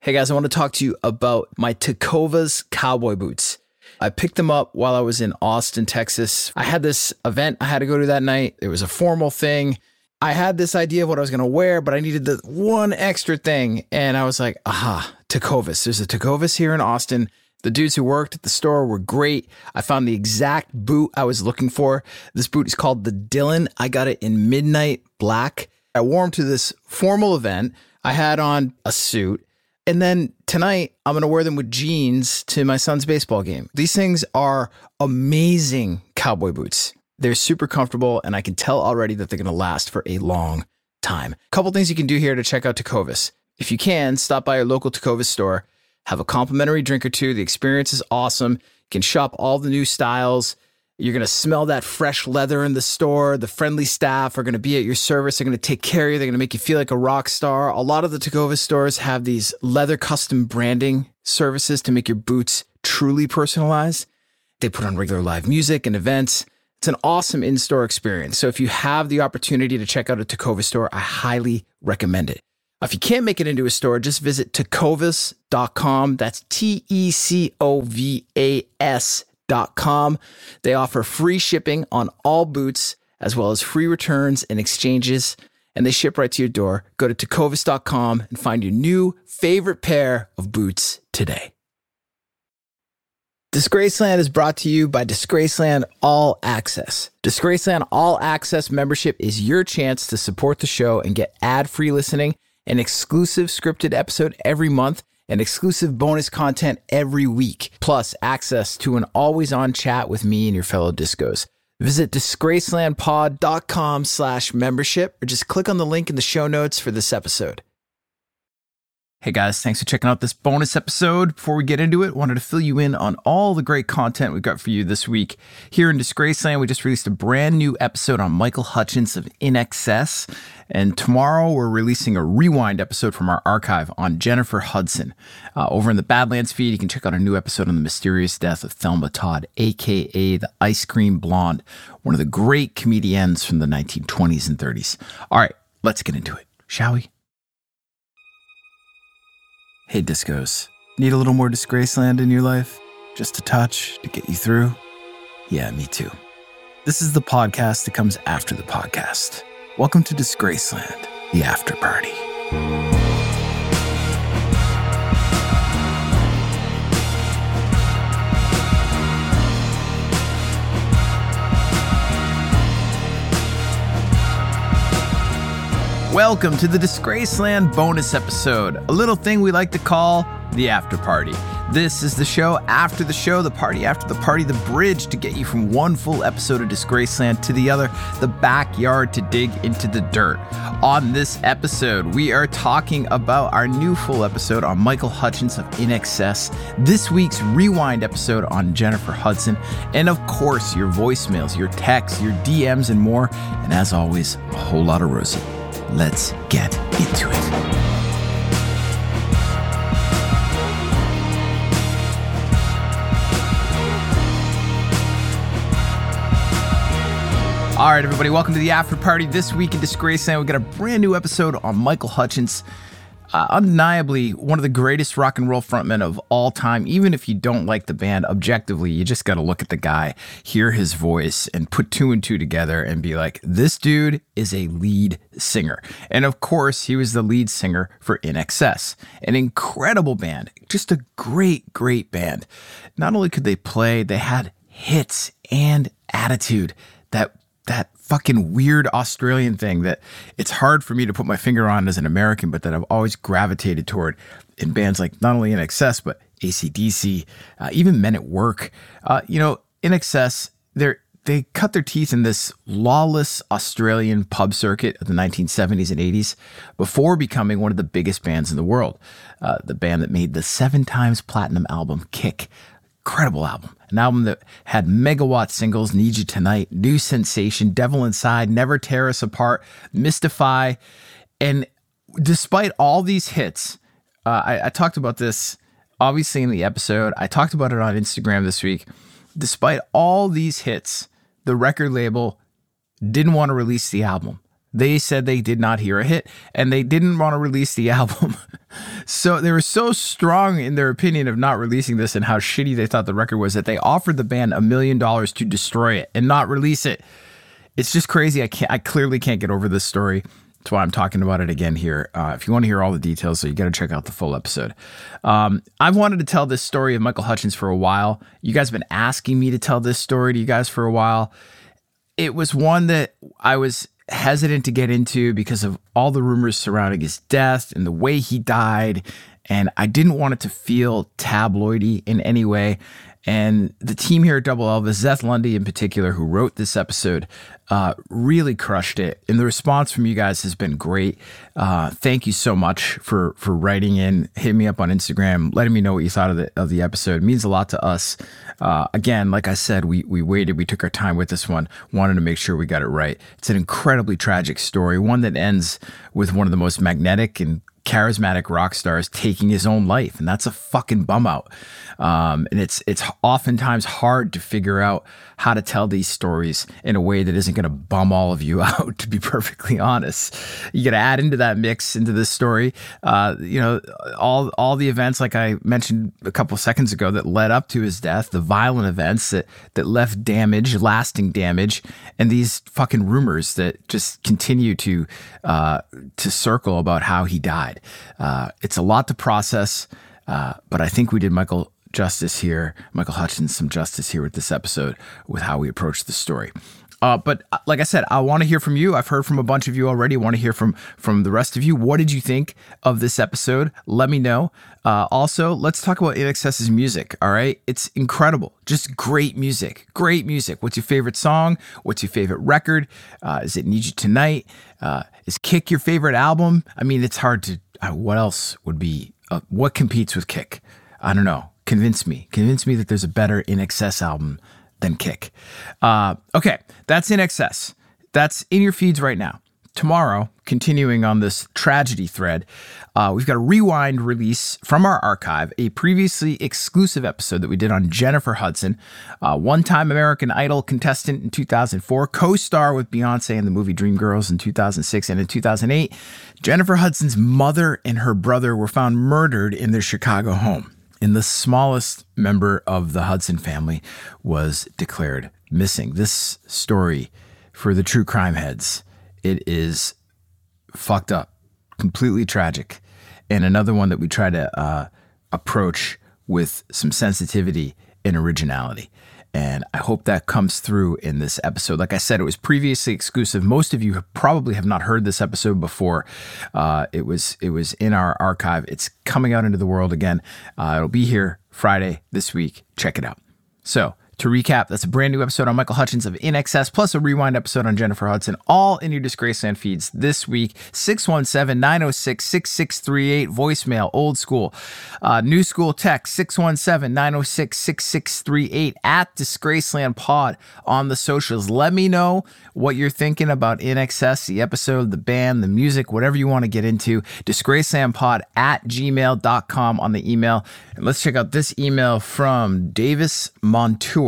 Hey guys, I want to talk to you about my Tecovas cowboy boots. I picked them up while I was in Austin, Texas. I had this event I had to go to that night. It was a formal thing. I had this idea of what I was going to wear, but I needed the one extra thing. And I was like, aha, Tecovas. There's a Tecovas here in Austin. The dudes who worked at the store were great. I found the exact boot I was looking for. This boot is called the Dylan. I got it in midnight black. I wore them to this formal event. I had on a suit. And then tonight, I'm going to wear them with jeans to my son's baseball game. These things are amazing cowboy boots. They're super comfortable, and I can tell already that they're going to last for a long time. A couple things you can do here to check out Tecovas. If you can, stop by your local Tecovas store, have a complimentary drink or two. The experience is awesome. You can shop all the new styles. You're going to smell that fresh leather in the store. The friendly staff are going to be at your service. They're going to take care of you. They're going to make you feel like a rock star. A lot of the Tecovas stores have these leather custom branding services to make your boots truly personalized. They put on regular live music and events. It's an awesome in store experience. So if you have the opportunity to check out a Tecovas store, I highly recommend it. If you can't make it into a store, just visit tecovas.com. That's T E C O V A S com. They offer free shipping on all boots, as well as free returns and exchanges, and they ship right to your door. Go to tecovas.com and find your new favorite pair of boots today. Disgraceland is brought to you by Disgraceland All Access. Disgraceland All Access membership is your chance to support the show and get ad free listening, an exclusive scripted episode every month and exclusive bonus content every week, plus access to an always on chat with me and your fellow discos. Visit disgracelandpod.com slash membership or just click on the link in the show notes for this episode. Hey guys, thanks for checking out this bonus episode. Before we get into it, wanted to fill you in on all the great content we've got for you this week. Here in Disgraceland, we just released a brand new episode on Michael Hutchence of INXS. And tomorrow, we're releasing a rewind episode from our archive on Jennifer Hudson. Uh, over in the Badlands feed, you can check out a new episode on the mysterious death of Thelma Todd, aka the Ice Cream Blonde, one of the great comedians from the 1920s and 30s. All right, let's get into it, shall we? Hey, discos. Need a little more Disgraceland in your life? Just a touch to get you through? Yeah, me too. This is the podcast that comes after the podcast. Welcome to Disgraceland, the after party. Welcome to the Disgraceland bonus episode, a little thing we like to call the after party. This is the show after the show, the party after the party, the bridge to get you from one full episode of Disgraceland to the other, the backyard to dig into the dirt. On this episode, we are talking about our new full episode on Michael Hutchence of INXS, this week's rewind episode on Jennifer Hudson, and of course, your voicemails, your texts, your DMs, and more. And as always, a whole lot of Rosie. Let's get into it. All right, everybody, welcome to the after party. This week in disgrace. And we got a brand new episode on Michael Hutchence. Uh, undeniably, one of the greatest rock and roll frontmen of all time. Even if you don't like the band objectively, you just got to look at the guy, hear his voice, and put two and two together and be like, this dude is a lead singer. And of course, he was the lead singer for INXS, an incredible band, just a great, great band. Not only could they play, they had hits and attitude that that fucking weird Australian thing that it's hard for me to put my finger on as an American, but that I've always gravitated toward in bands like not only INXS, but ACDC, uh, even Men at Work. Uh, you know, INXS, they're they cut their teeth in this lawless Australian pub circuit of the 1970s and 80s before becoming one of the biggest bands in the world. Uh, the band that made the seven times platinum album Kick. Incredible album an album that had megawatt singles Need You Tonight, New Sensation, Devil Inside, Never Tear Us Apart, Mystify. And despite all these hits, uh, I, I talked about this obviously in the episode. I talked about it on Instagram this week. Despite all these hits, the record label didn't want to release the album. They said they did not hear a hit and they didn't want to release the album. so they were so strong in their opinion of not releasing this and how shitty they thought the record was that they offered the band a million dollars to destroy it and not release it. It's just crazy. I can't I clearly can't get over this story. That's why I'm talking about it again here. Uh, if you want to hear all the details, so you got to check out the full episode. Um, I've wanted to tell this story of Michael Hutchence for a while. You guys have been asking me to tell this story to you guys for a while. It was one that I was hesitant to get into because of all the rumors surrounding his death and the way he died. And I didn't want it to feel tabloidy in any way. And the team here at Double Elvis, Zeth Lundy in particular, who wrote this episode, uh, really crushed it. And the response from you guys has been great. Uh, thank you so much for for writing in, hit me up on Instagram, letting me know what you thought of the of the episode. It means a lot to us. Uh, again, like I said, we we waited, we took our time with this one, wanted to make sure we got it right. It's an incredibly tragic story, one that ends with one of the most magnetic and charismatic rock stars taking his own life, and that's a fucking bum out. Um, and it's it's oftentimes hard to figure out how to tell these stories in a way that isn't going to bum all of you out. To be perfectly honest, you got to add into that mix into this story. Uh, you know, all all the events like I mentioned a couple seconds ago that led up to his death, the violent events that that left damage, lasting damage, and these fucking rumors that just continue to uh, to circle about how he died. Uh, it's a lot to process, uh, but I think we did Michael justice here, Michael Hutchence some justice here with this episode with how we approach the story. Uh, but uh, like I said, I want to hear from you. I've heard from a bunch of you already. I want to hear from from the rest of you. What did you think of this episode? Let me know. Uh, also, let's talk about INXS's music. All right, it's incredible. Just great music. Great music. What's your favorite song? What's your favorite record? Uh, is it Need You Tonight? Uh, is Kick your favorite album? I mean, it's hard to. Uh, what else would be? what competes with Kick? I don't know convince me. Convince me that there's a better INXS album than Kick. Uh, okay, that's INXS. That's in your feeds right now. Tomorrow, continuing on this tragedy thread, uh, we've got a rewind release from our archive, a previously exclusive episode that we did on Jennifer Hudson, uh, one time American Idol contestant in 2004, co star with Beyonce in the movie Dreamgirls in 2006 and in 2008. Jennifer Hudson's mother and her brother were found murdered in their Chicago home and the smallest member of the Hudson family was declared missing. This story for the true crime heads, it is fucked up, completely tragic, and another one that we try to uh, approach with some sensitivity and originality. And I hope that comes through in this episode. Like I said, it was previously exclusive. Most of you probably have not heard this episode before. Uh, it was it was in our archive. It's coming out into the world again. Uh, it'll be here Friday this week. Check it out. So to recap, that's a brand new episode on Michael Hutchence of INXS, plus a rewind episode on Jennifer Hudson, all in your Disgraceland feeds this week. 617 906 6638, voicemail, old school. Uh, new school text, 617 906 6638 at Disgraceland Pod on the socials. Let me know what you're thinking about INXS, the episode, the band, the music, whatever you want to get into. Disgracelandpod at gmail.com on the email. And let's check out this email from Davis Montour.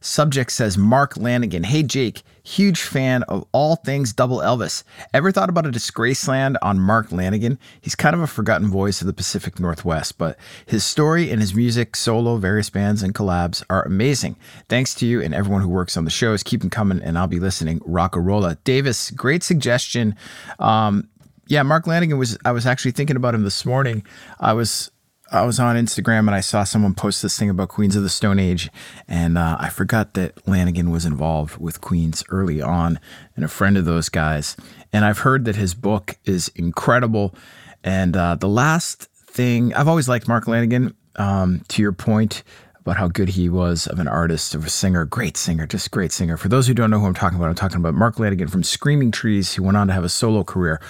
Subject says Mark Lanegan. Hey Jake, huge fan of all things Double Elvis. Ever thought about a Disgraceland on Mark Lanegan? He's kind of a forgotten voice of the Pacific Northwest, but his story and his music, solo, various bands, and collabs are amazing. Thanks to you and everyone who works on the shows. Keep them coming, and I'll be listening. Rockarola. Davis, great suggestion. Um, yeah, Mark Lanegan was. I was actually thinking about him this morning. I was I was on Instagram and I saw someone post this thing about Queens of the Stone Age, and uh, I forgot that Lanegan was involved with Queens early on and a friend of those guys. And I've heard that his book is incredible. And uh, the last thing I've always liked Mark Lanegan. Um, to your point about how good he was of an artist, of a singer, great singer, just great singer. For those who don't know who I'm talking about, I'm talking about Mark Lanegan from Screaming Trees, who went on to have a solo career.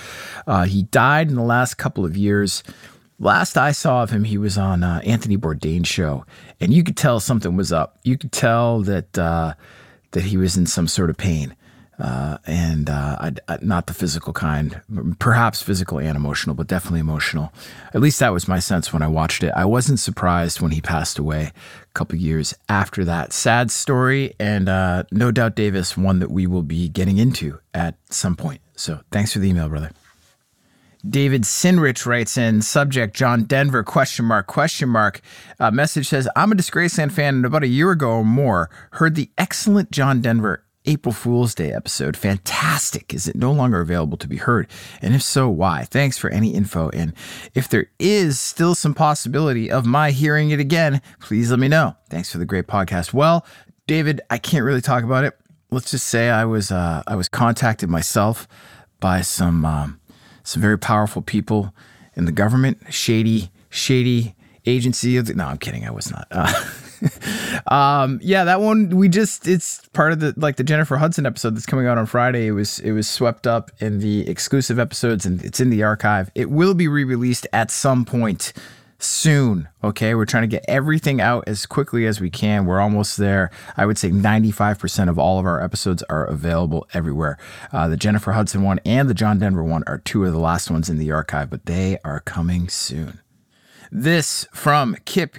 Uh, he died in the last couple of years. Last I saw of him, he was on uh, Anthony Bourdain's show, and you could tell something was up. You could tell that uh, that he was in some sort of pain. uh, and uh, I, I, not the physical kind, perhaps physical and emotional, but definitely emotional. At least that was my sense when I watched it. I wasn't surprised when he passed away a couple years after that. Sad story, and uh, no doubt Davis, one that we will be getting into at some point. So thanks for the email, brother. David Sinrich writes in subject John Denver question mark question mark uh, message says I'm a Disgraceland fan and about a year ago or more heard the excellent John Denver April Fool's Day episode. Fantastic. Is it no longer available to be heard? And if so, why? Thanks for any info. And if there is still some possibility of my hearing it again, please let me know. Thanks for the great podcast. Well, David, I can't really talk about it. Let's just say I was uh, I was contacted myself by some um, some very powerful people in the government, shady, shady agency. Of the, no, I'm kidding. I was not. Uh, um, yeah, that one we just it's part of the like the Jennifer Hudson episode that's coming out on Friday. It was it was swept up in the exclusive episodes and it's in the archive. It will be re-released at some point soon. Okay. We're trying to get everything out as quickly as we can. We're almost there. I would say 95% of all of our episodes are available everywhere. Uh, the Jennifer Hudson one and the John Denver one are two of the last ones in the archive, but they are coming soon. This from Kip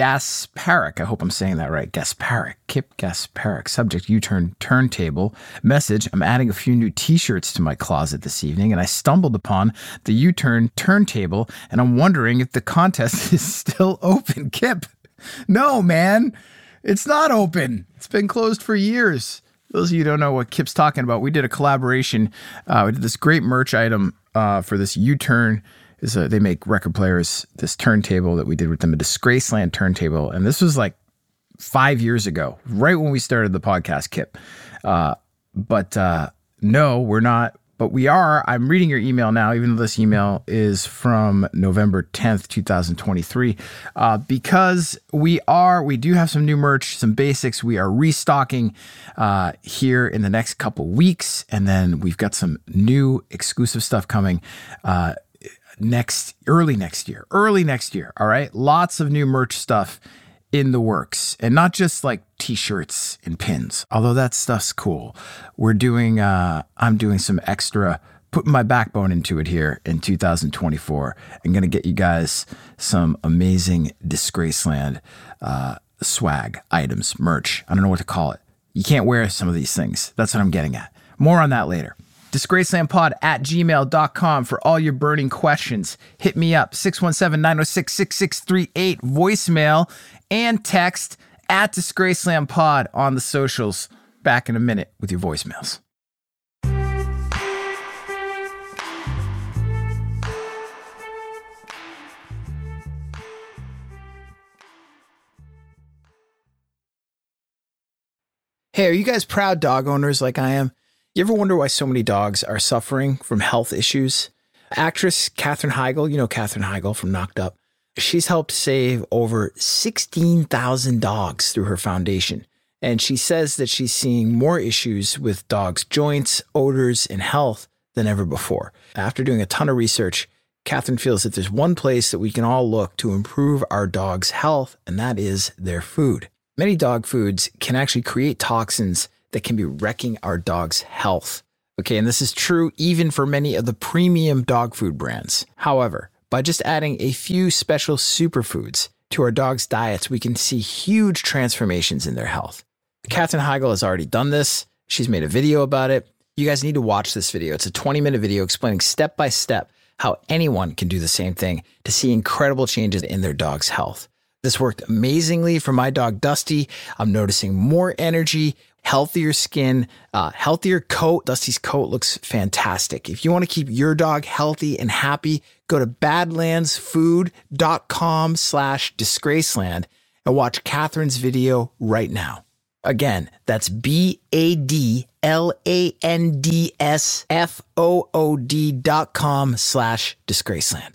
Gasparik. I hope I'm saying that right. Gasparik. Kip Gasparik. Subject U turn turntable. Message I'm adding a few new t shirts to my closet this evening, and I stumbled upon the U turn turntable, and I'm wondering if the contest is still open. Kip. No, man. It's not open. It's been closed for years. Those of you don't know what Kip's talking about, we did a collaboration. Uh, we did this great merch item uh, for this U turn is a, they make record players this turntable that we did with them, a Disgraceland turntable, and this was like five years ago, right when we started the podcast, Kip. Uh, but uh, no, we're not. But we are. I'm reading your email now, even though this email is from November 10th, 2023, uh, because we are. We do have some new merch, some basics. We are restocking uh, here in the next couple weeks, and then we've got some new exclusive stuff coming. Next early next year. Early next year. All right. Lots of new merch stuff in the works and not just like t-shirts and pins although that stuff's cool we're doing uh i'm doing some extra putting my backbone into it here in 2024 and gonna get you guys some amazing disgraceland uh swag items merch i don't know what to call it you can't wear some of these things that's what i'm getting at more on that later disgracelandpod at gmail.com for all your burning questions. Hit me up, 617 906 6638, voicemail and text at disgracelandpod on the socials. Back in a minute with your voicemails. Hey, are you guys proud dog owners like I am? You ever wonder why so many dogs are suffering from health issues? Actress Katherine Heigl, you know Katherine Heigl from Knocked Up, she's helped save over 16,000 dogs through her foundation. And she says that she's seeing more issues with dogs' joints, odors, and health than ever before. After doing a ton of research, Catherine feels that there's one place that we can all look to improve our dog's health, and that is their food. Many dog foods can actually create toxins that can be wrecking our dog's health. Okay, and this is true even for many of the premium dog food brands. However, by just adding a few special superfoods to our dog's diets, we can see huge transformations in their health. Katherine Heigl has already done this. She's made a video about it. You guys need to watch this video. It's a 20 minute video explaining step by step how anyone can do the same thing to see incredible changes in their dog's health. This worked amazingly for my dog Dusty. I'm noticing more energy, healthier skin, uh, healthier coat. Dusty's coat looks fantastic. If you want to keep your dog healthy and happy, go to badlandsfood.com slash disgraceland and watch Catherine's video right now. Again, that's B A D L A N D S F O O D dot com slash disgraceland.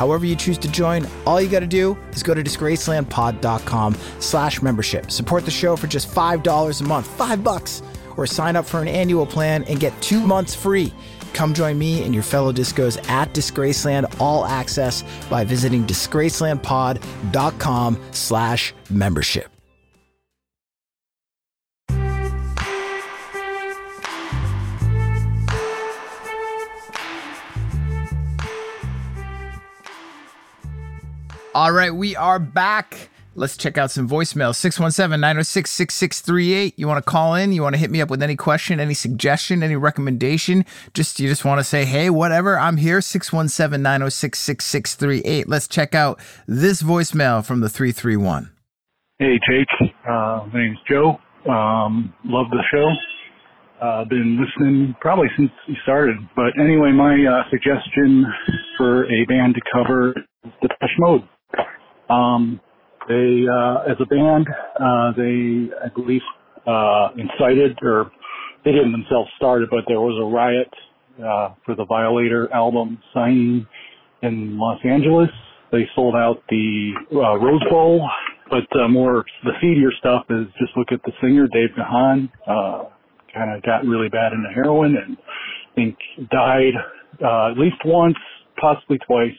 However you choose to join, all you got to do is go to disgracelandpod.com slash membership. Support the show for just $5 a month, five bucks, or sign up for an annual plan and get two months free. Come join me and your fellow discos at Disgraceland All Access by visiting disgracelandpod.com slash membership. All right, we are back. Let's check out some voicemail 617 906 6638. You want to call in? You want to hit me up with any question, any suggestion, any recommendation? Just you just want to say, hey, whatever, I'm here 617 906 6638. Let's check out this voicemail from the 331. Hey, Jake. Uh, my name's Joe. Um, love the show. Uh, been listening probably since you started. But anyway, my uh, suggestion for a band to cover is Depeche Mode. Um, they, uh, as a band, uh, they, I believe, uh, incited or they didn't themselves start it, but there was a riot, uh, for the Violator album signing in Los Angeles. They sold out the, uh, Rose Bowl, but, uh, more, the seedier stuff is just look at the singer, Dave Gahan, uh, kind of got really bad into heroin and I think died, uh, at least once, possibly twice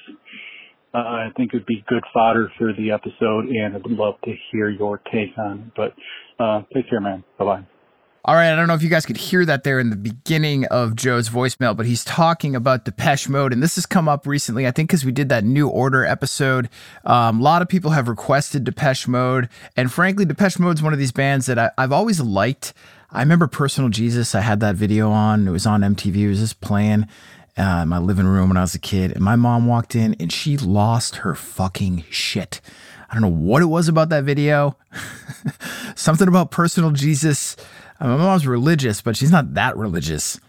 uh, I think it would be good fodder for the episode, and I'd love to hear your take on it. But uh, take care, man. Bye bye. All right, I don't know if you guys could hear that there in the beginning of Joe's voicemail, but he's talking about Depeche Mode, and this has come up recently. I think because we did that New Order episode, um, a lot of people have requested Depeche Mode, and frankly, Depeche Mode is one of these bands that I, I've always liked. I remember Personal Jesus. I had that video on. It was on MTV. It was just playing, uh, in my living room when I was a kid, and my mom walked in and she lost her fucking shit. I don't know what it was about that video. Something about personal Jesus. Uh, my mom's religious, but she's not that religious.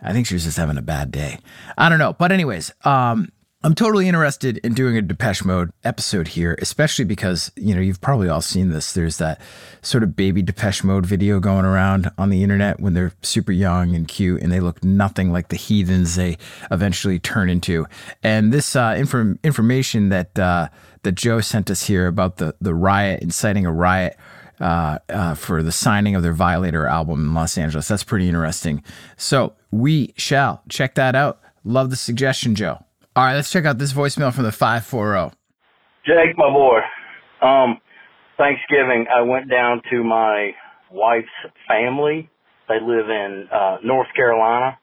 I think she was just having a bad day. I don't know. But anyways, um, I'm totally interested in doing a Depeche Mode episode here, especially because, you know, you've probably all seen this. There's that sort of baby Depeche Mode video going around on the internet when they're super young and cute and they look nothing like the heathens they eventually turn into. And this uh, inform- information that uh, that Joe sent us here about the, the riot, inciting a riot uh, uh, for the signing of their Violator album in Los Angeles, that's pretty interesting. So we shall check that out. Love the suggestion, Joe. All right, let's check out this voicemail from the 540. Jake, my boy. Um, Thanksgiving, I went down to my wife's family. They live in uh, North Carolina.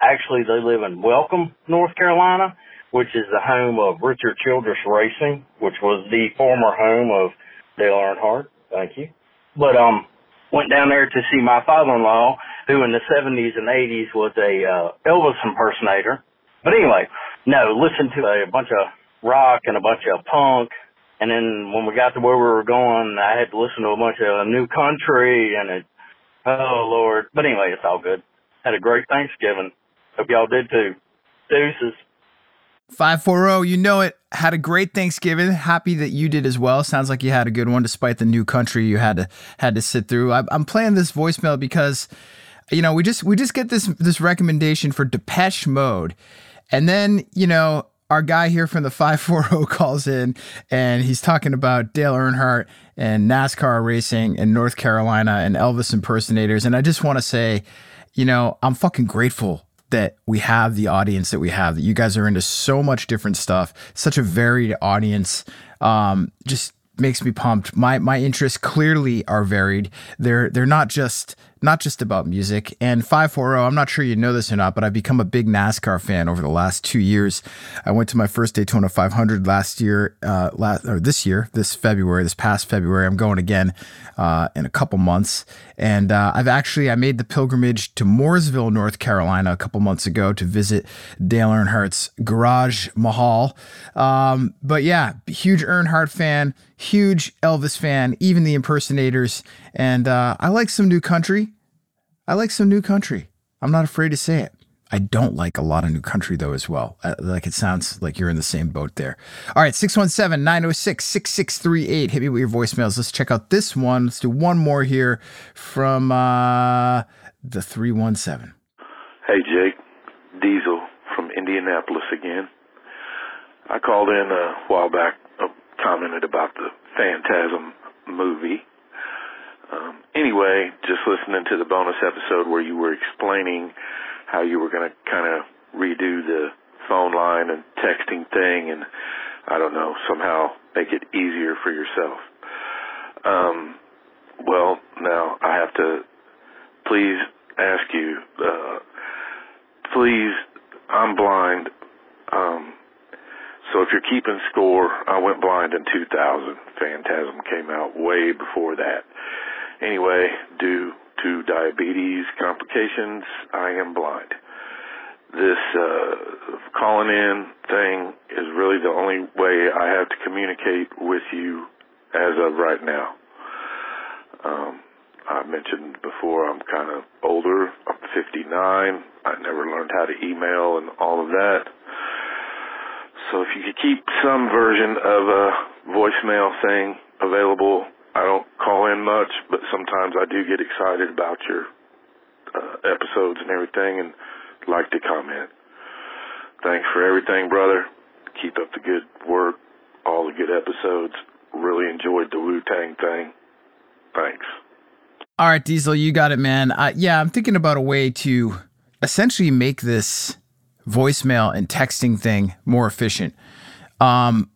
Actually, they live in Welcome, North Carolina, which is the home of Richard Childress Racing, which was the former home of Dale Earnhardt. Thank you. But um, went down there to see my father-in-law, who in the 70s and 80s was a uh, Elvis impersonator. But anyway, no, listen to a bunch of rock and a bunch of punk. And then when we got to where we were going, I had to listen to a bunch of new country and it, oh Lord. But anyway, it's all good. Had a great Thanksgiving. Hope y'all did too. Deuces. 540, you know it. Had a great Thanksgiving. Happy that you did as well. Sounds like you had a good one despite the new country you had to had to sit through. I, I'm playing this voicemail because you know, we just we just get this this recommendation for Depeche Mode and then, you know, our guy here from the 540 calls in and he's talking about Dale Earnhardt and NASCAR racing in North Carolina and Elvis impersonators. And I just want to say, you know, I'm fucking grateful that we have the audience that we have, that you guys are into so much different stuff, such a varied audience. Um, just makes me pumped. My my interests clearly are varied. They're they're not just not just about music. And 540, I'm not sure you know this or not, but I've become a big NASCAR fan over the last two years. I went to my first Daytona 500 last year, uh, last or this year, this February, this past February. I'm going again uh, in a couple months. And uh, I've actually I made the pilgrimage to Mooresville, North Carolina, a couple months ago to visit Dale Earnhardt's Garage Mahal. Um, but yeah, huge Earnhardt fan, huge Elvis fan, even the impersonators. And uh, I like some new country. I like some new country. I'm not afraid to say it. I don't like a lot of new country though as well. Uh, like it sounds like you're in the same boat there. All right, 617-906-6638. Hit me with your voicemails. Let's check out this one. Let's do one more here from uh, the 317. Hey Jake, Diesel from Indianapolis again. I called in a while back, uh, commented about the Phantasm movie. Um, anyway, just listening to the bonus episode where you were explaining how you were going to kind of redo the phone line and texting thing and I don't know, somehow make it easier for yourself. Um, well, now I have to please ask you, uh, please, I'm blind. Um, so if you're keeping score, I went blind in 2000. Phantasm came out way before that. Anyway, due to diabetes complications, I am blind. This uh, calling in thing is really the only way I have to communicate with you as of right now. Um, I mentioned before I'm kind of older. I'm 59. I never learned how to email and all of that. So if you could keep some version of a voicemail thing available, I don't call in much, but sometimes I do get excited about your uh, episodes and everything and like to comment. Thanks for everything, brother. Keep up the good work, all the good episodes. Really enjoyed the Wu Tang thing. Thanks. All right, Diesel, you got it, man. Uh, yeah, I'm thinking about a way to essentially make this voicemail and texting thing more efficient. Um,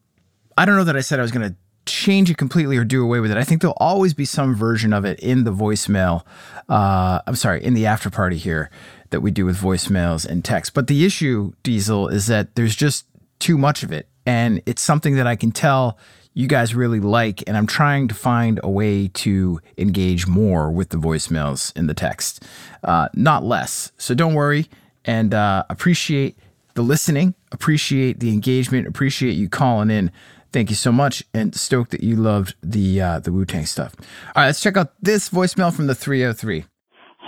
I don't know that I said I was going to change it completely or do away with it. I think there'll always be some version of it in the voicemail. Uh, I'm sorry, in the after party here that we do with voicemails and text. But the issue, Diesel, is that there's just too much of it. And it's something that I can tell you guys really like. And I'm trying to find a way to engage more with the voicemails in the text, uh, not less. So don't worry and uh, appreciate the listening, appreciate the engagement, appreciate you calling in. Thank you so much, and stoked that you loved the uh, the Wu Tang stuff. All right, let's check out this voicemail from the 303.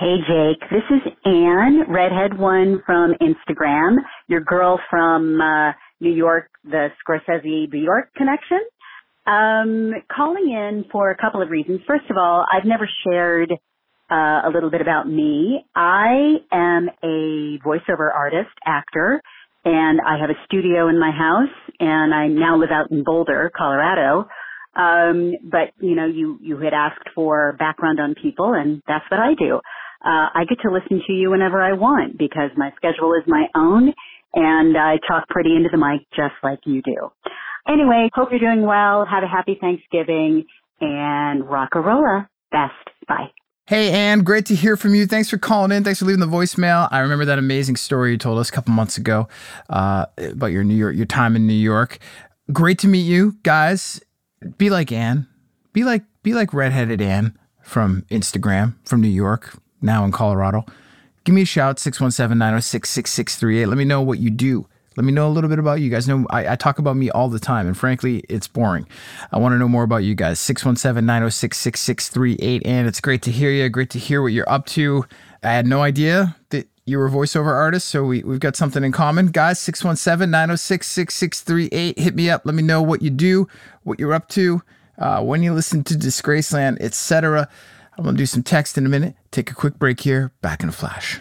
Hey Jake, this is Anne, redhead one from Instagram, your girl from uh, New York, the Scorsese New York connection. Um, calling in for a couple of reasons. First of all, I've never shared uh, a little bit about me. I am a voiceover artist, actor, and I have a studio in my house, and I now live out in Boulder, Colorado. Um, but you know, you you had asked for background on people, and that's what I do. Uh, I get to listen to you whenever I want because my schedule is my own, and I talk pretty into the mic just like you do. Anyway, hope you're doing well. Have a happy Thanksgiving and rock a rolla. Best. Bye. Hey, Anne, great to hear from you. Thanks for calling in. Thanks for leaving the voicemail. I remember that amazing story you told us a couple months ago uh, about your New York, your time in New York. Great to meet you, guys. Be like Anne. Be like be like redheaded Anne from Instagram from New York, now in Colorado. Give me a shout 617-906-6638. Let me know what you do. Let me know a little bit about you guys. Know I, I, talk about me all the time, and frankly, it's boring. I want to know more about you guys. 617-906-6638. And it's great to hear you. Great to hear what you're up to. I had no idea that you were a voiceover artist, so we, we've got something in common. Guys, 617-906-6638. Hit me up. Let me know what you do, what you're up to, uh, when you listen to Disgraceland, etc. I'm going to do some text in a minute. Take a quick break here. Back in a flash.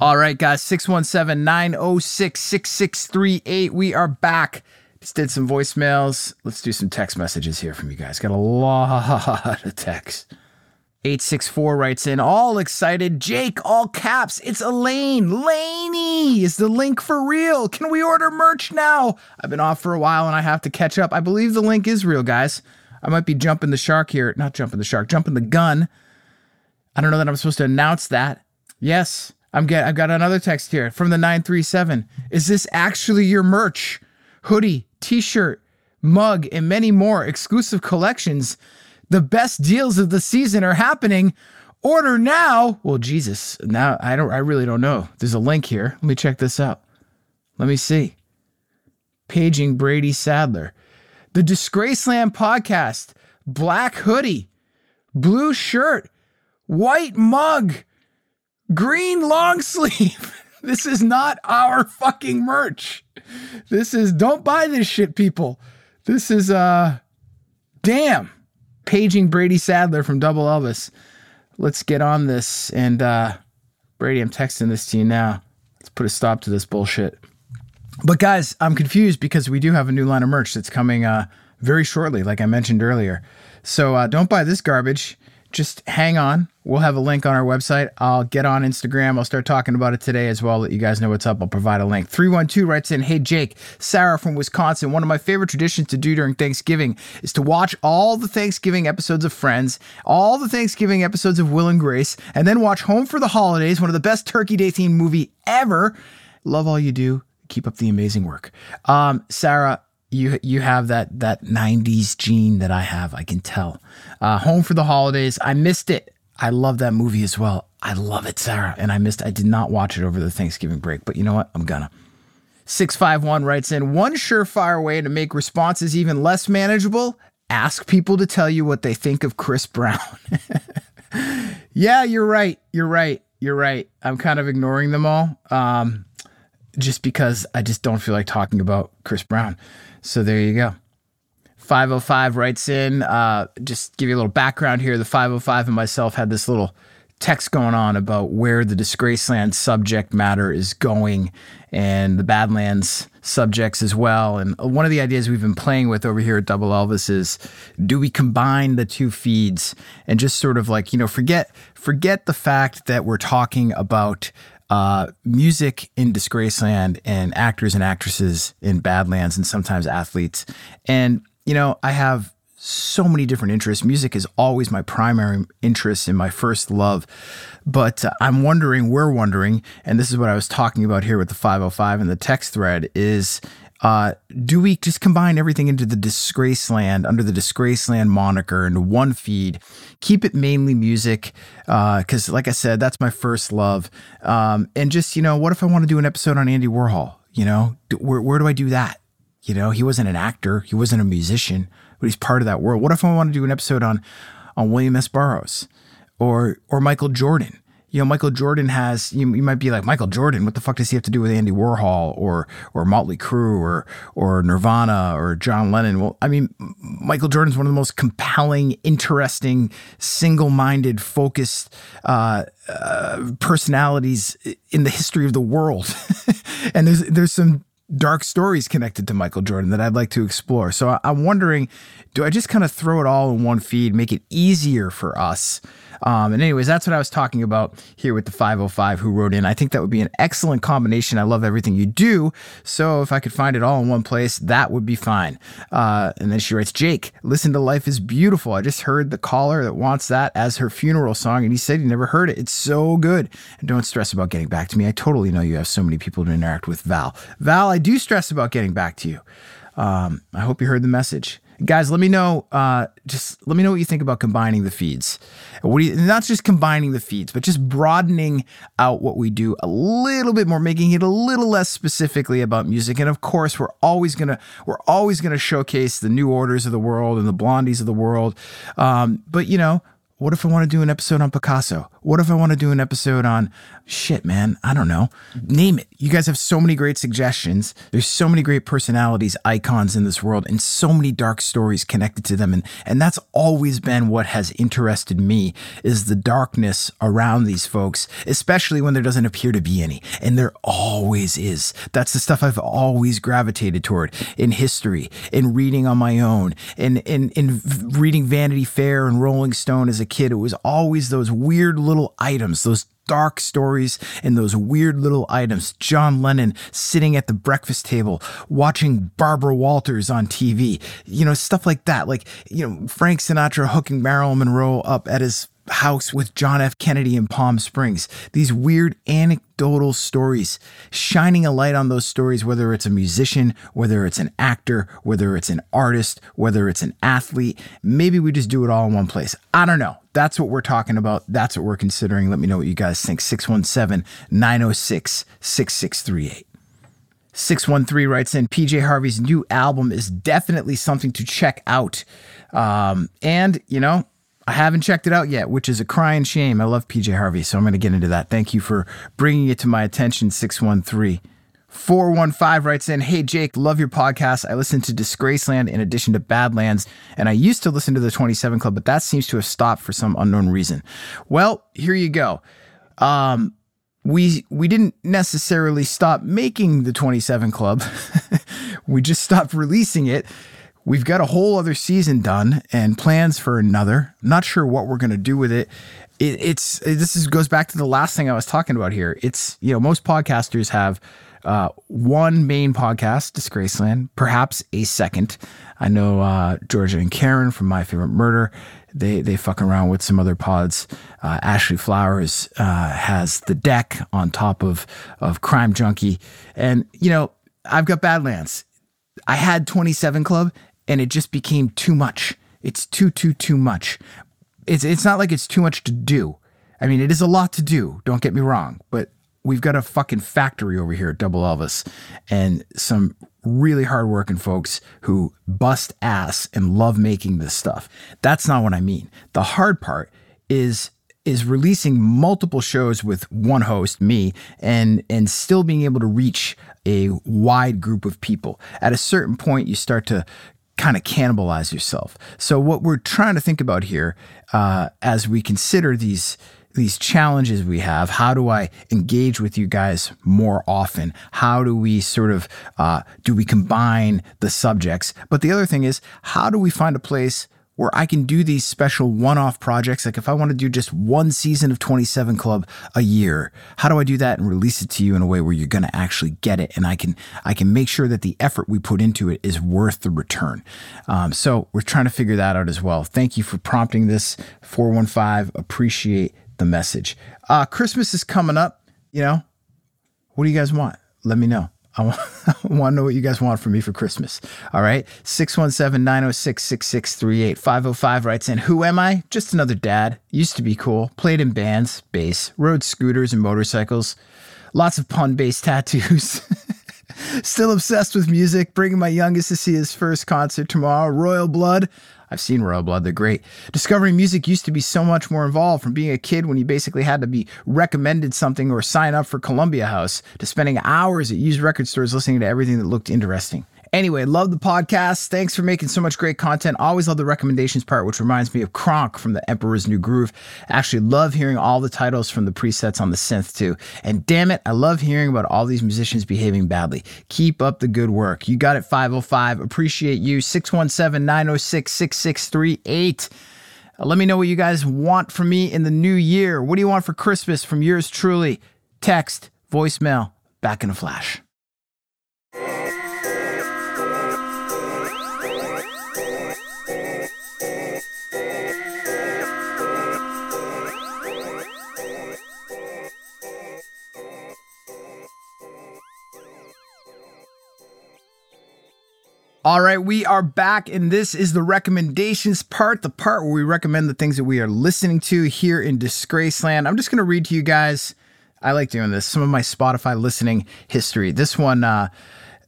All right, guys, 617 906 6638. We are back. Just did some voicemails. Let's do some text messages here from you guys. Got a lot of text. 864 writes in, all excited. Jake, all caps. It's Elaine. Laney is the link for real. Can we order merch now? I've been off for a while and I have to catch up. I believe the link is real, guys. I might be jumping the shark here. Not jumping the shark, jumping the gun. I don't know that I'm supposed to announce that. Yes, I'm get I've got another text here from the 937. Is this actually your merch? Hoodie, t-shirt, mug, and many more exclusive collections. The best deals of the season are happening. Order now. Well, Jesus, now I don't I really don't know. There's a link here. Let me check this out. Let me see. Paging Brady Sadler. The Disgraceland podcast. Black hoodie, blue shirt, white mug green long sleeve. This is not our fucking merch. This is don't buy this shit, people. This is uh damn. Paging Brady Sadler from Double Elvis. Let's get on this. And uh Brady, I'm texting this to you now. Let's put a stop to this bullshit. But guys, I'm confused because we do have a new line of merch that's coming uh very shortly, like I mentioned earlier. So uh, don't buy this garbage just hang on. We'll have a link on our website. I'll get on Instagram. I'll start talking about it today as well. Let you guys know what's up. I'll provide a link. 312 writes in Hey, Jake, Sarah from Wisconsin. One of my favorite traditions to do during Thanksgiving is to watch all the Thanksgiving episodes of Friends, all the Thanksgiving episodes of Will and Grace, and then watch Home for the Holidays, one of the best Turkey Day themed movie ever. Love all you do. Keep up the amazing work. Um, Sarah, you you have that that 90s gene that I have. I can tell. Uh, Home for the Holidays. I missed it. I love that movie as well. I love it, Sarah. And I missed. I did not watch it over the Thanksgiving break, but you know what? I'm gonna. 651 writes in one surefire way to make responses even less manageable ask people to tell you what they think of Chris Brown. yeah, you're right. You're right. You're right. I'm kind of ignoring them all um, just because I just don't feel like talking about Chris Brown. So there you go. 505 writes in, uh, just give you a little background here. The 505 and myself had this little text going on about where the Disgraceland subject matter is going and the Badlands subjects as well. And one of the ideas we've been playing with over here at Double Elvis is do we combine the two feeds and just sort of like, you know, forget forget the fact that we're talking about uh, music in Disgraceland and actors and actresses in Badlands and sometimes athletes. And, you know, I have so many different interests. Music is always my primary interest and my first love. But uh, I'm wondering, we're wondering, and this is what I was talking about here with the 505 and the text thread is uh, do we just combine everything into the Disgraceland under the Disgraceland moniker into one feed? Keep it mainly music, because, uh, like I said, that's my first love. Um, and just you know, what if I want to do an episode on Andy Warhol? You know, where where do I do that? You know, he wasn't an actor, he wasn't a musician, but he's part of that world. What if I want to do an episode on on William S. Burroughs or or Michael Jordan? You know, Michael Jordan has, you, you, might be like, Michael Jordan, what the fuck does he have to do with Andy Warhol or, or Motley Crue or, or Nirvana or John Lennon? Well, I mean, Michael Jordan's one of the most compelling, interesting, single minded, focused, uh, uh, personalities in the history of the world. and there's, there's some dark stories connected to Michael Jordan that I'd like to explore. So I'm wondering, do I just kind of throw it all in one feed, make it easier for us? Um, and anyways, that's what I was talking about here with the 505 who wrote in. I think that would be an excellent combination. I love everything you do. So if I could find it all in one place, that would be fine. Uh, and then she writes, Jake, listen to Life is Beautiful. I just heard the caller that wants that as her funeral song, and he said he never heard it. It's so good. And don't stress about getting back to me. I totally know you have so many people to interact with. Val, Val, I do stress about getting back to you. Um, I hope you heard the message guys let me know uh, just let me know what you think about combining the feeds. What you, not just combining the feeds but just broadening out what we do a little bit more making it a little less specifically about music. And of course we're always gonna we're always gonna showcase the new orders of the world and the blondies of the world. Um, but you know What if I want to do an episode on Picasso? What if I want to do an episode on shit, man? I don't know. Name it. You guys have so many great suggestions. There's so many great personalities, icons in this world, and so many dark stories connected to them. And and that's always been what has interested me is the darkness around these folks, especially when there doesn't appear to be any. And there always is. That's the stuff I've always gravitated toward in history, in reading on my own, in in in reading Vanity Fair and Rolling Stone as a kid. It was always those weird little items, those dark stories and those weird little items. John Lennon sitting at the breakfast table watching Barbara Walters on TV, you know, stuff like that. Like, you know, Frank Sinatra hooking Marilyn Monroe up at his house with John F. Kennedy in Palm Springs. These weird anecdotal stories, shining a light on those stories, whether it's a musician, whether it's an actor, whether it's an artist, whether it's an athlete. Maybe we just do it all in one place. I don't know. That's what we're talking about. That's what we're considering. Let me know what you guys think. 617 906 6638. 613 writes in PJ Harvey's new album is definitely something to check out. Um, and, you know, I haven't checked it out yet, which is a crying shame. I love PJ Harvey, so I'm going to get into that. Thank you for bringing it to my attention, 613. 415 writes in, Hey Jake, love your podcast. I listen to Disgraceland in addition to Badlands, and I used to listen to the 27 Club, but that seems to have stopped for some unknown reason. Well, here you go. Um, we we didn't necessarily stop making the 27 Club. we just stopped releasing it We've got a whole other season done and plans for another. Not sure what we're going to do with it. it it's this is, goes back to the last thing I was talking about here. It's you know most podcasters have uh, one main podcast, Disgraceland, perhaps a second. I know uh, Georgia and Karen from My Favorite Murder. They they fuck around with some other pods. Uh, Ashley Flowers uh, has the deck on top of of Crime Junkie, and you know I've got Badlands. I had 27 Club and it just became too much. It's too, too, too much. It's, it's not like it's too much to do. I mean, it is a lot to do, don't get me wrong, but we've got a fucking factory over here at Double Elvis and some really hardworking folks who bust ass and love making this stuff. That's not what I mean. The hard part is is releasing multiple shows with one host, me, and and still being able to reach a wide group of people. At a certain point, you start to kind of cannibalize yourself. So what we're trying to think about here, uh, as we consider these these challenges we have, how do I engage with you guys more often? How do we sort of uh, do we combine the subjects? But the other thing is, how do we find a place where I can do these special one off projects. Like if I want to do just one season of 27 Club a year, how do I do that and release it to you in a way where you're going to actually get it? And I can, I can make sure that the effort we put into it is worth the return. Um, so we're trying to figure that out as well. Thank you for prompting this 415. Appreciate the message. Uh, Christmas is coming up. You know, what do you guys want? Let me know. I want, to know what you guys want from me for Christmas. All right. 617 906 6638. 505 writes in Who am I? Just another dad. Used to be cool. Played in bands, bass, rode scooters and motorcycles. Lots of pun based tattoos. Still obsessed with music. Bringing my youngest to see his first concert tomorrow. Royal Blood. I've seen Royal Blood, they're great. Discovering music used to be so much more involved from being a kid when you basically had to be recommended something or sign up for Columbia House to spending hours at used record stores listening to everything that looked interesting. Anyway, love the podcast. Thanks for making so much great content. Always love the recommendations part, which reminds me of Kronk from the Emperor's New Groove. Actually, love hearing all the titles from the presets on the synth too. And damn it, I love hearing about all these musicians behaving badly. Keep up the good work. You got it, 505. Appreciate you. 617 906 6638. Uh, let me know what you guys want from me in the new year. What do you want for Christmas from yours truly? Text, voicemail, back in a flash. All right, we are back, and this is the recommendations part, the part where we recommend the things that we are listening to here in Disgraceland. I'm just going to read to you guys. I like doing this. Some of my Spotify listening history. This one, uh,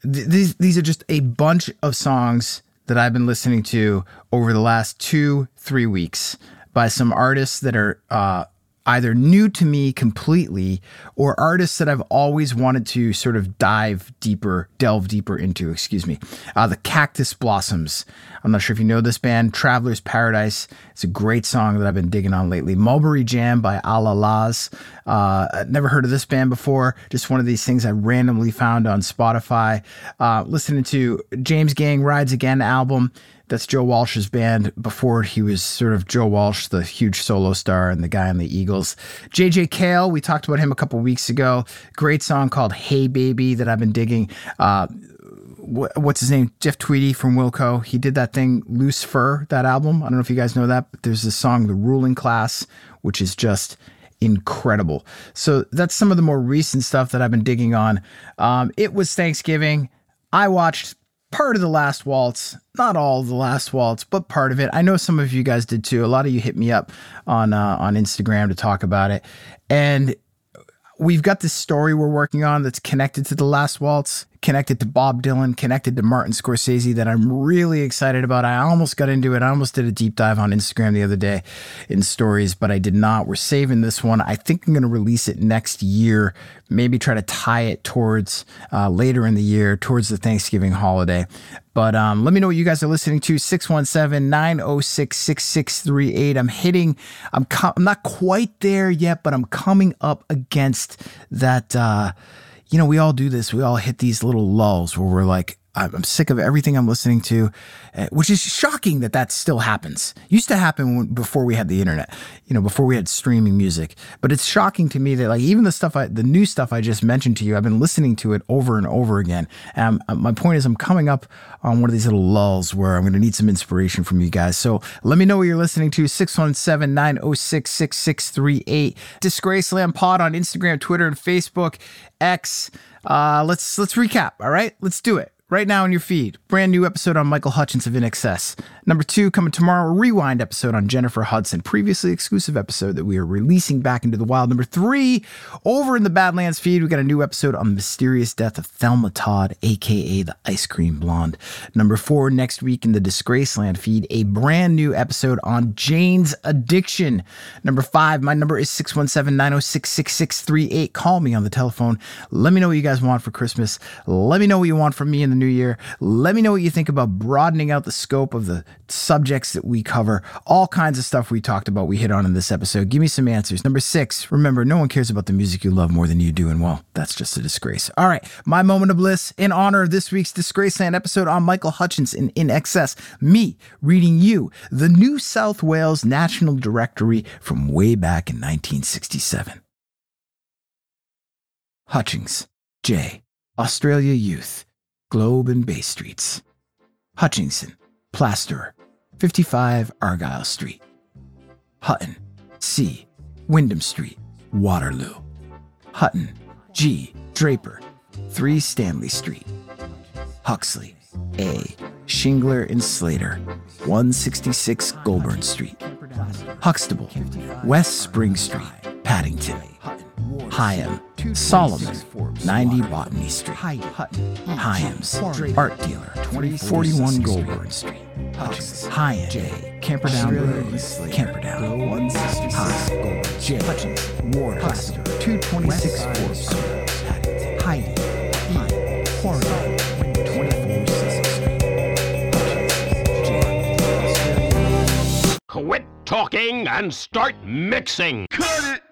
th- these these are just a bunch of songs that I've been listening to over the last two, three weeks. by some artists that are uh, either new to me completely or artists that I've always wanted to sort of dive deeper, delve deeper into, excuse me. Uh, the Cactus Blossoms. I'm not sure if you know this band, Traveler's Paradise. It's a great song that I've been digging on lately. Mulberry Jam by Allah-Las. Uh, never heard of this band before. Just one of these things I randomly found on Spotify. Uh, listening to James Gang Rides Again album. That's Joe Walsh's band before he was sort of Joe Walsh, the huge solo star and the guy on the Eagles. JJ Cale, we talked about him a couple weeks ago. Great song called Hey Baby that I've been digging. Uh, what's his name? Jeff Tweedy from Wilco. He did that thing, Loose Fur, that album. I don't know if you guys know that, but there's this song, The Ruling Class, which is just incredible. So that's some of the more recent stuff that I've been digging on. Um, it was Thanksgiving. I watched part of the last waltz, not all the last waltz, but part of it. I know some of you guys did too. A lot of you hit me up on uh, on Instagram to talk about it, and we've got this story we're working on that's connected to the last waltz connected to Bob Dylan, connected to Martin Scorsese that I'm really excited about. I almost got into it. I almost did a deep dive on Instagram the other day in stories, but I did not. We're saving this one. I think I'm going to release it next year, maybe try to tie it towards uh, later in the year, towards the Thanksgiving holiday. But um, let me know what you guys are listening to 617 906 6638. I'm hitting, I'm, co- I'm not quite there yet, but I'm coming up against that. Uh, you know, we all do this. We all hit these little lulls where we're like, I'm sick of everything I'm listening to, eh, which is shocking that that still happens. Used to happen before we had the internet, you know, before we had streaming music. But it's shocking to me that like even the stuff I, the new stuff I just mentioned to you, I've been listening to it over and over again. And uh, my point is, I'm coming up on one of these little lulls where I'm going to need some inspiration from you guys. So let me know what you're listening to. 617 906 6638. Disgraceland Pod on Instagram, Twitter, and Facebook. X. Uh, let's let's recap. All right, let's do it right now in your feed. Brand new episode on Michael Hutchence of INXS. Number two, coming tomorrow, a rewind episode on Jennifer Hudson, previously exclusive episode that we are releasing back into the wild. Number three, over in the Badlands feed, we got a new episode on the mysterious death of Thelma Todd, aka the Ice Cream Blonde. Number four, next week in the Disgraceland feed, a brand new episode on Jane's addiction. Number five, my number is 617 906 6638. Call me on the telephone. Let me know what you guys want for Christmas. Let me know what you want from me in the new year. Let me know what you think about broadening out the scope of the subjects that we cover, all kinds of stuff we talked about, we hit on in this episode. Give me some answers. Number six, remember, no one cares about the music you love more than you do, and well, that's just a disgrace. All right, my moment of bliss in honor of this week's Disgraceland episode on Michael Hutchence in INXS. Me reading you the New South Wales National Directory from way back in 1967. Hutchings, J. Australia Youth, Globe and Bay Streets. Hutchinson, Plasterer, 55 Argyle Street. Hutton, C. Wyndham Street, Waterloo. Hutton, G. Draper, 3 Stanley Street. Huxley, A. Shingler and Slater, 166 Goulburn Street. Huxtable, West Spring Street, Paddington. Hyam, Solomon, 90 Botany Street. Hyams, Art Dealer, 2041 Goulburn Street. Hyam, J, Camperdown Road, Camperdown, 1 High, J, Hutchins, Ward, Cluster, 226 Forbes Street. Heidi, E, Horror, 24 Street. Quit talking and start mixing. Cut it!